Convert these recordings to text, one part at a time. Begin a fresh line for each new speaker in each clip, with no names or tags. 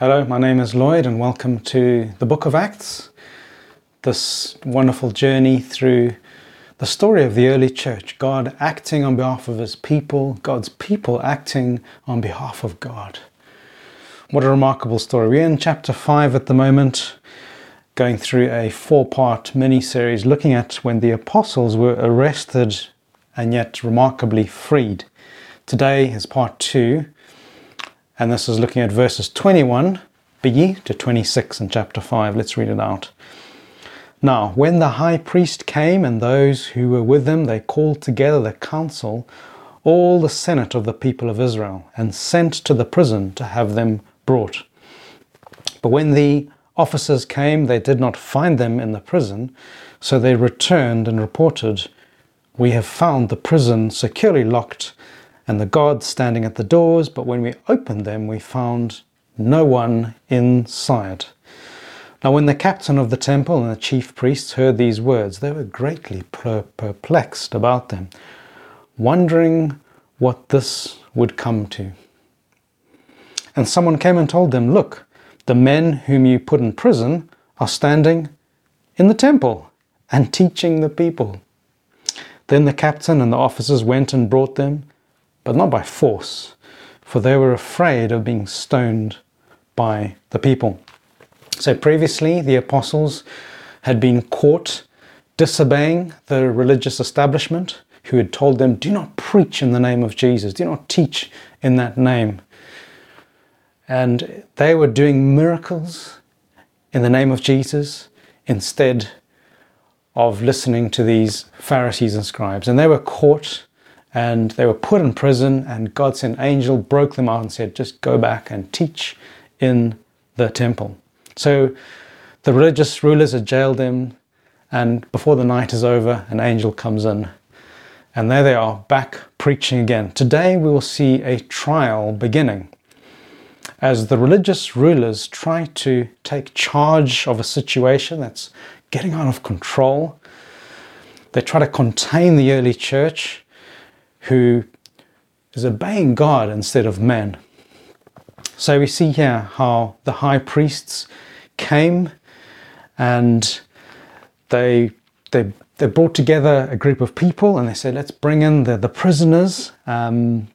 Hello, my name is Lloyd, and welcome to the Book of Acts. This wonderful journey through the story of the early church, God acting on behalf of his people, God's people acting on behalf of God. What a remarkable story. We're in chapter 5 at the moment, going through a four part mini series looking at when the apostles were arrested and yet remarkably freed. Today is part 2 and this is looking at verses 21b to 26 in chapter 5. Let's read it out. Now, when the high priest came and those who were with him, they called together the council, all the senate of the people of Israel, and sent to the prison to have them brought. But when the officers came, they did not find them in the prison, so they returned and reported, We have found the prison securely locked and the guards standing at the doors, but when we opened them, we found no one inside. Now, when the captain of the temple and the chief priests heard these words, they were greatly perplexed about them, wondering what this would come to. And someone came and told them, Look, the men whom you put in prison are standing in the temple and teaching the people. Then the captain and the officers went and brought them but not by force, for they were afraid of being stoned by the people. So previously, the apostles had been caught disobeying the religious establishment who had told them, Do not preach in the name of Jesus, do not teach in that name. And they were doing miracles in the name of Jesus instead of listening to these Pharisees and scribes. And they were caught and they were put in prison and god sent an angel broke them out and said just go back and teach in the temple. So the religious rulers had jailed them and before the night is over an angel comes in. And there they are back preaching again. Today we will see a trial beginning as the religious rulers try to take charge of a situation that's getting out of control. They try to contain the early church who is obeying God instead of man. So we see here how the high priests came and they they they brought together a group of people and they said, let's bring in the, the prisoners. Um,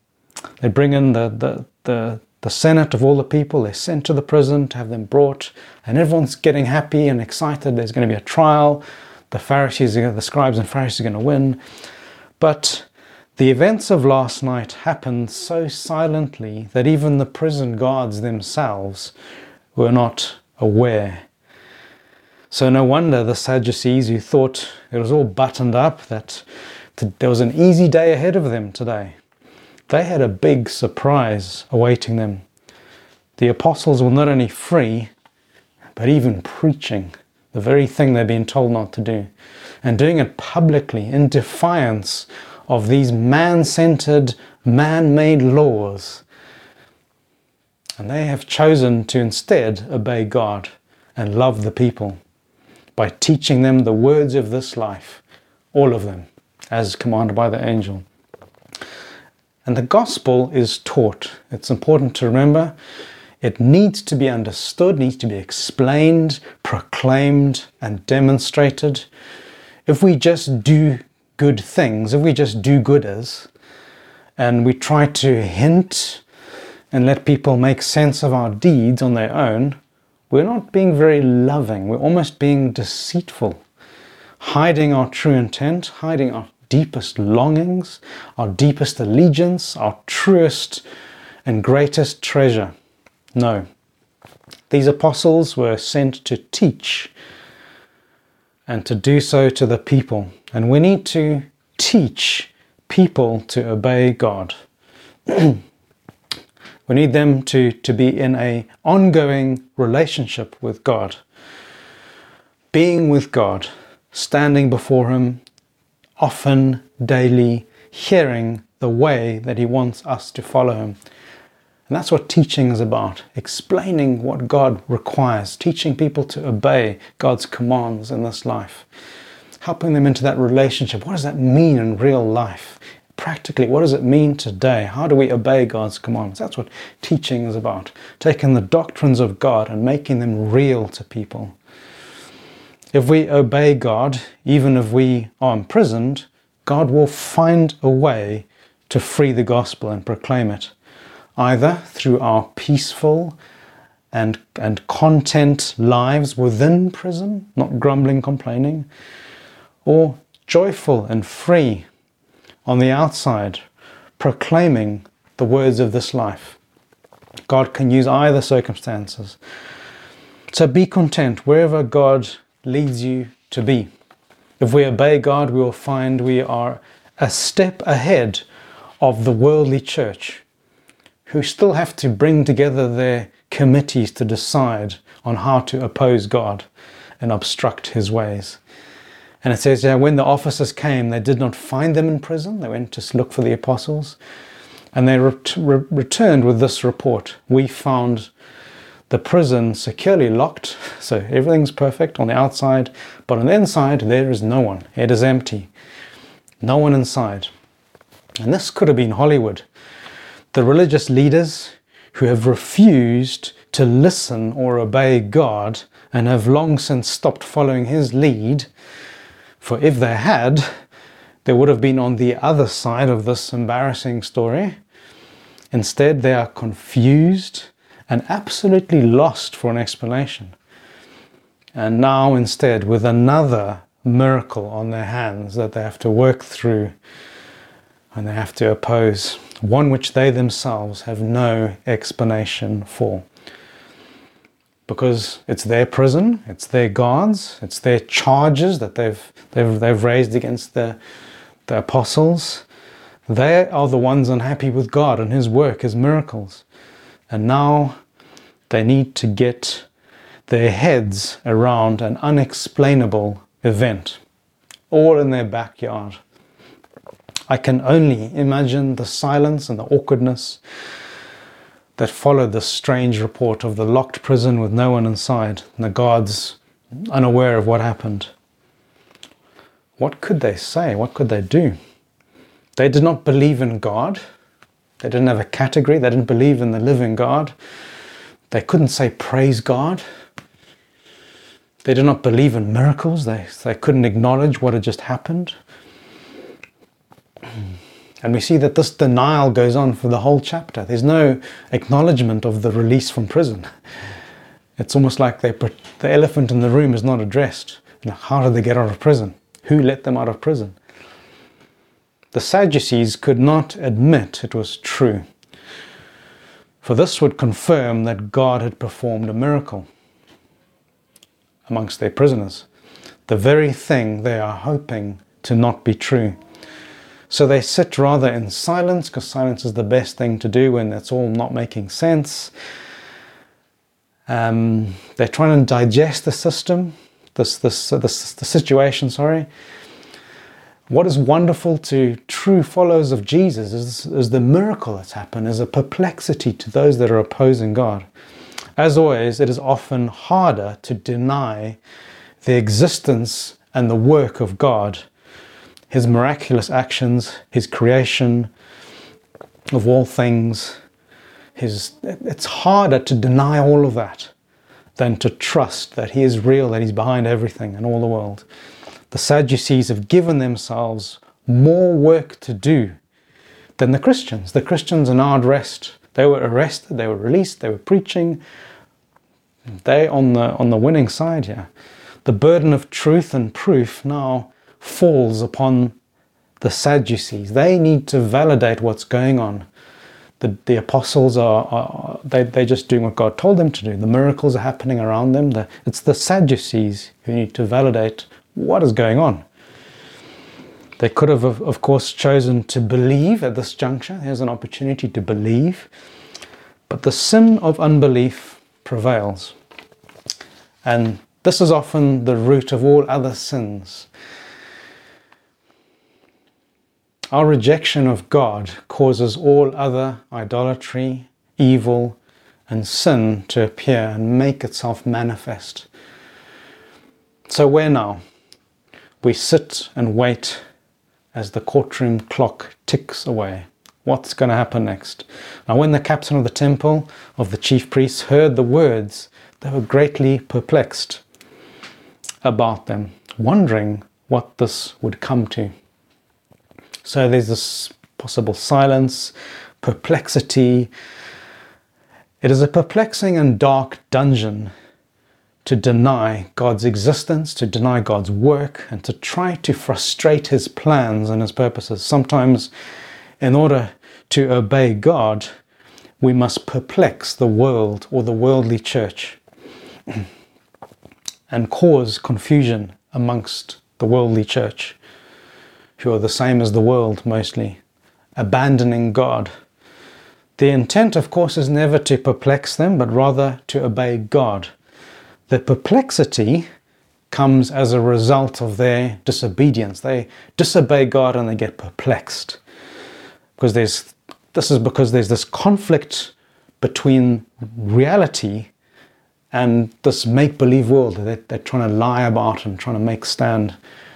they bring in the, the, the, the senate of all the people. They're sent to the prison to have them brought. And everyone's getting happy and excited. There's going to be a trial. The Pharisees, the scribes and Pharisees are going to win. But the events of last night happened so silently that even the prison guards themselves were not aware. So, no wonder the Sadducees, who thought it was all buttoned up, that there was an easy day ahead of them today, they had a big surprise awaiting them. The apostles were not only free, but even preaching the very thing they'd been told not to do, and doing it publicly in defiance of these man centered, man made laws. And they have chosen to instead obey God and love the people by teaching them the words of this life, all of them, as commanded by the angel. And the gospel is taught. It's important to remember it needs to be understood, needs to be explained, proclaimed, and demonstrated. If we just do good things, if we just do gooders and we try to hint and let people make sense of our deeds on their own, we're not being very loving. We're almost being deceitful, hiding our true intent, hiding our deepest longings, our deepest allegiance, our truest and greatest treasure. No. These apostles were sent to teach and to do so to the people. And we need to teach people to obey God. we need them to, to be in a ongoing relationship with God. Being with God, standing before Him often, daily, hearing the way that He wants us to follow Him. And that's what teaching is about explaining what God requires, teaching people to obey God's commands in this life, helping them into that relationship. What does that mean in real life? practically, what does it mean today? How do we obey God's commandments? That's what teaching is about. Taking the doctrines of God and making them real to people. If we obey God, even if we are imprisoned, God will find a way to free the gospel and proclaim it, either through our peaceful and, and content lives within prison, not grumbling, complaining, or joyful and free on the outside, proclaiming the words of this life. God can use either circumstances. So be content wherever God leads you to be. If we obey God, we will find we are a step ahead of the worldly church who still have to bring together their committees to decide on how to oppose God and obstruct his ways. And it says, yeah, when the officers came, they did not find them in prison. They went to look for the apostles. And they re- re- returned with this report. We found the prison securely locked, so everything's perfect on the outside, but on the inside, there is no one. It is empty. No one inside. And this could have been Hollywood. The religious leaders who have refused to listen or obey God and have long since stopped following His lead for if they had, they would have been on the other side of this embarrassing story. Instead, they are confused and absolutely lost for an explanation. And now, instead, with another miracle on their hands that they have to work through and they have to oppose, one which they themselves have no explanation for because it's their prison, it's their guards, it's their charges that they've, they've, they've raised against the, the apostles. They are the ones unhappy with God and His work, His miracles. And now they need to get their heads around an unexplainable event, all in their backyard. I can only imagine the silence and the awkwardness that followed this strange report of the locked prison with no one inside and the guards unaware of what happened. What could they say? What could they do? They did not believe in God. They didn't have a category. They didn't believe in the living God. They couldn't say, Praise God. They did not believe in miracles. They, they couldn't acknowledge what had just happened. And we see that this denial goes on for the whole chapter. There's no acknowledgement of the release from prison. It's almost like they, the elephant in the room is not addressed. How did they get out of prison? Who let them out of prison? The Sadducees could not admit it was true, for this would confirm that God had performed a miracle amongst their prisoners, the very thing they are hoping to not be true. So they sit rather in silence because silence is the best thing to do when it's all not making sense. Um, they're trying to digest the system, this, this, this, the situation, sorry. What is wonderful to true followers of Jesus is, is the miracle that's happened, is a perplexity to those that are opposing God. As always, it is often harder to deny the existence and the work of God his miraculous actions, his creation of all things. His, it's harder to deny all of that than to trust that he is real, that he's behind everything and all the world. The Sadducees have given themselves more work to do than the Christians. The Christians are now at rest. They were arrested, they were released, they were preaching. They on the on the winning side here. The burden of truth and proof now falls upon the Sadducees. They need to validate what's going on. The, the apostles are, are they, they're just doing what God told them to do. The miracles are happening around them. The, it's the Sadducees who need to validate what is going on. They could have, of course, chosen to believe at this juncture. Here's an opportunity to believe. But the sin of unbelief prevails. And this is often the root of all other sins. Our rejection of God causes all other idolatry, evil, and sin to appear and make itself manifest. So, where now? We sit and wait as the courtroom clock ticks away. What's going to happen next? Now, when the captain of the temple of the chief priests heard the words, they were greatly perplexed about them, wondering what this would come to. So there's this possible silence, perplexity. It is a perplexing and dark dungeon to deny God's existence, to deny God's work, and to try to frustrate his plans and his purposes. Sometimes, in order to obey God, we must perplex the world or the worldly church and cause confusion amongst the worldly church, who are the same as the world mostly, abandoning God. The intent, of course, is never to perplex them, but rather to obey God. The perplexity comes as a result of their disobedience. They disobey God and they get perplexed. Because there's this is because there's this conflict between reality and this make believe world that they're trying to lie about and trying to make stand.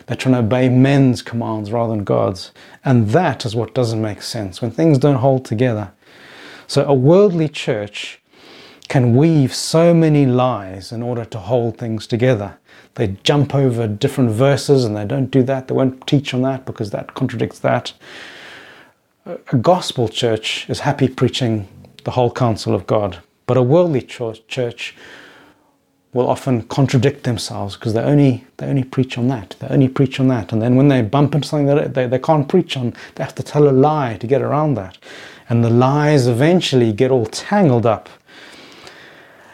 They're trying to obey men's commands rather than God's. And that is what doesn't make sense when things don't hold together. So, a worldly church can weave so many lies in order to hold things together. They jump over different verses and they don't do that. They won't teach on that because that contradicts that. A gospel church is happy preaching the whole counsel of God, but a worldly church will often contradict themselves because they only they only preach on that. They only preach on that, and then when they bump into something that they, they can't preach on, they have to tell a lie to get around that, and the lies eventually get all tangled up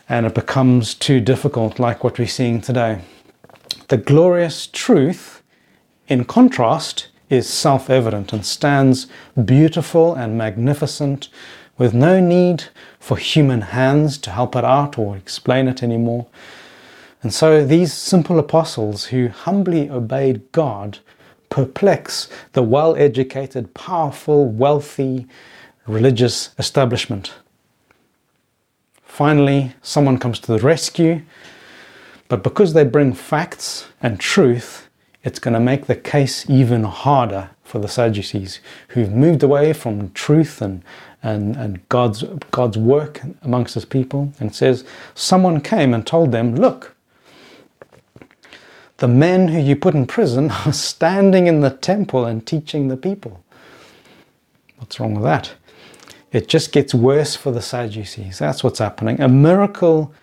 and it becomes too difficult, like what we're seeing today. The glorious truth, in contrast, is self evident and stands beautiful and magnificent with no need for human hands to help it out or explain it anymore. And so these simple apostles who humbly obeyed God perplex the well educated, powerful, wealthy religious establishment. Finally, someone comes to the rescue, but because they bring facts and truth, it's going to make the case even harder for the Sadducees, who've moved away from truth and, and, and God's, God's work amongst his people, and says, Someone came and told them, Look, the men who you put in prison are standing in the temple and teaching the people. What's wrong with that? It just gets worse for the Sadducees. That's what's happening. A miracle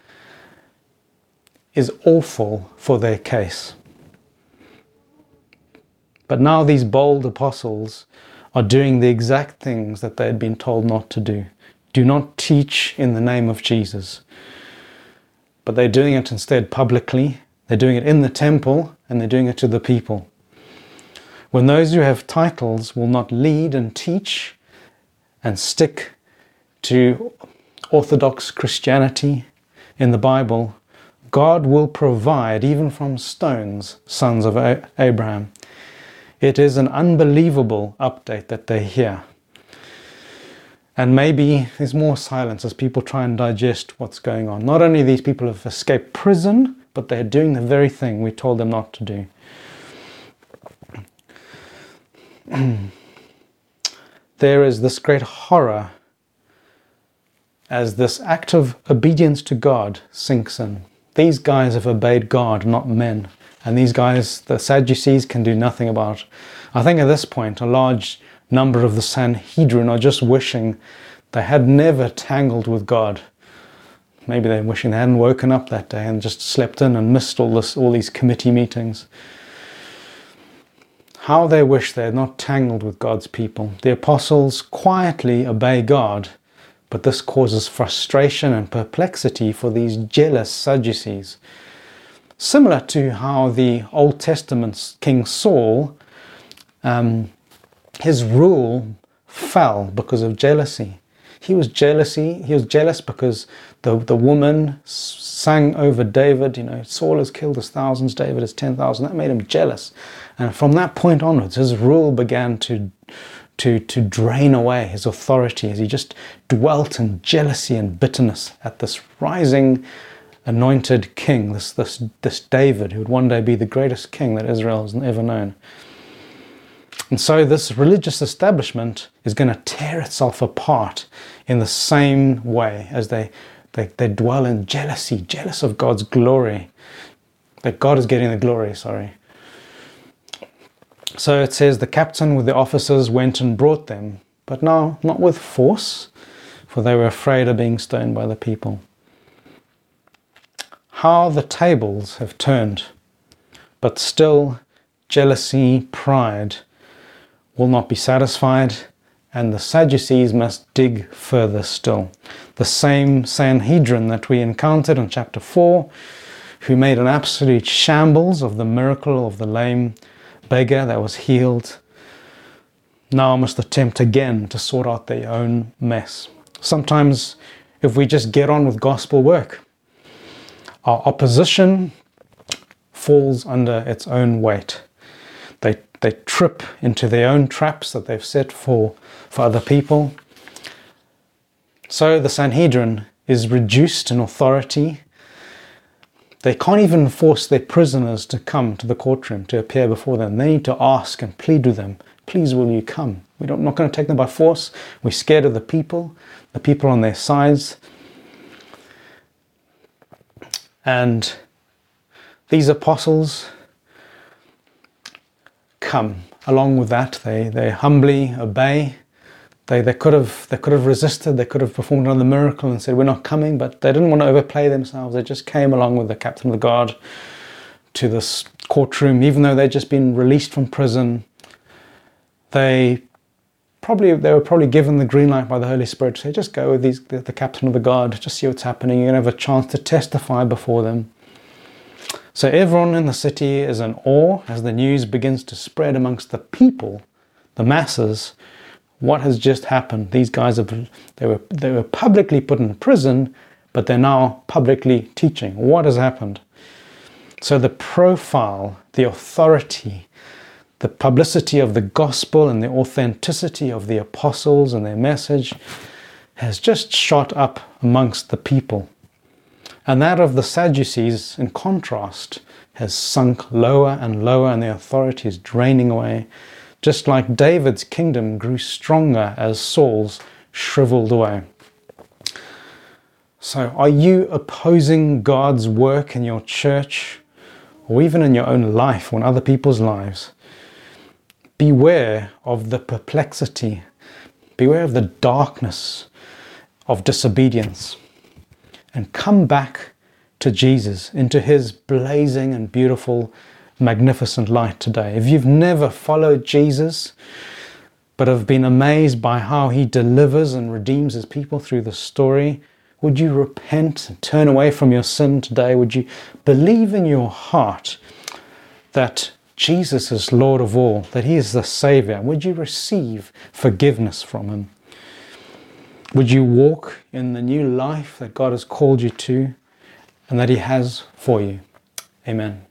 is awful for their case. But now these bold apostles are doing the exact things that they had been told not to do. Do not teach in the name of Jesus. But they're doing it instead publicly. They're doing it in the temple and they're doing it to the people. When those who have titles will not lead and teach, and stick to Orthodox Christianity in the Bible, God will provide, even from stones, sons of Abraham. It is an unbelievable update that they hear. And maybe there's more silence as people try and digest what's going on. Not only these people have escaped prison, but they're doing the very thing we told them not to do. there is this great horror as this act of obedience to God sinks in. These guys have obeyed God, not men. And these guys, the Sadducees, can do nothing about. I think at this point, a large number of the Sanhedrin are just wishing they had never tangled with God. Maybe they're wishing they hadn't woken up that day and just slept in and missed all this, all these committee meetings. How they wish they had not tangled with God's people. The apostles quietly obey God, but this causes frustration and perplexity for these jealous Sadducees. Similar to how the Old Testament King Saul, um, his rule fell because of jealousy. He was jealousy. He was jealous because the, the woman sang over David, you know, Saul has killed his thousands, David has 10,000. That made him jealous. And from that point onwards, his rule began to, to, to drain away his authority as he just dwelt in jealousy and bitterness at this rising anointed king, this, this, this David, who would one day be the greatest king that Israel has ever known. And so this religious establishment is going to tear itself apart in the same way as they, they, they dwell in jealousy, jealous of God's glory. That God is getting the glory, sorry. So it says the captain with the officers went and brought them, but now not with force, for they were afraid of being stoned by the people. How the tables have turned, but still jealousy, pride will not be satisfied, and the Sadducees must dig further still. The same Sanhedrin that we encountered in chapter 4, who made an absolute shambles of the miracle of the lame beggar that was healed, now must attempt again to sort out their own mess. Sometimes, if we just get on with gospel work, our opposition falls under its own weight. They, they trip into their own traps that they've set for, for other people. So the Sanhedrin is reduced in authority they can't even force their prisoners to come to the courtroom to appear before them. They need to ask and plead with them, please will you come? We're not going to take them by force. We're scared of the people, the people on their sides. And these apostles come. Along with that, they, they humbly obey they, they could have they could have resisted, they could have performed another miracle and said, We're not coming, but they didn't want to overplay themselves. They just came along with the captain of the guard to this courtroom, even though they'd just been released from prison. They probably they were probably given the green light by the Holy Spirit to say, just go with these the, the captain of the guard, just see what's happening. You're gonna have a chance to testify before them. So everyone in the city is in awe as the news begins to spread amongst the people, the masses, what has just happened? These guys have they were they were publicly put in prison, but they're now publicly teaching. What has happened? So the profile, the authority, the publicity of the gospel and the authenticity of the apostles and their message has just shot up amongst the people. And that of the Sadducees, in contrast, has sunk lower and lower, and the authority is draining away just like David's kingdom grew stronger as Saul's shriveled away. So, are you opposing God's work in your church or even in your own life or in other people's lives? Beware of the perplexity, beware of the darkness of disobedience, and come back to Jesus, into his blazing and beautiful magnificent light today. If you've never followed Jesus, but have been amazed by how he delivers and redeems his people through the story, would you repent and turn away from your sin today? Would you believe in your heart that Jesus is Lord of all, that he is the Savior? Would you receive forgiveness from him? Would you walk in the new life that God has called you to and that he has for you? Amen.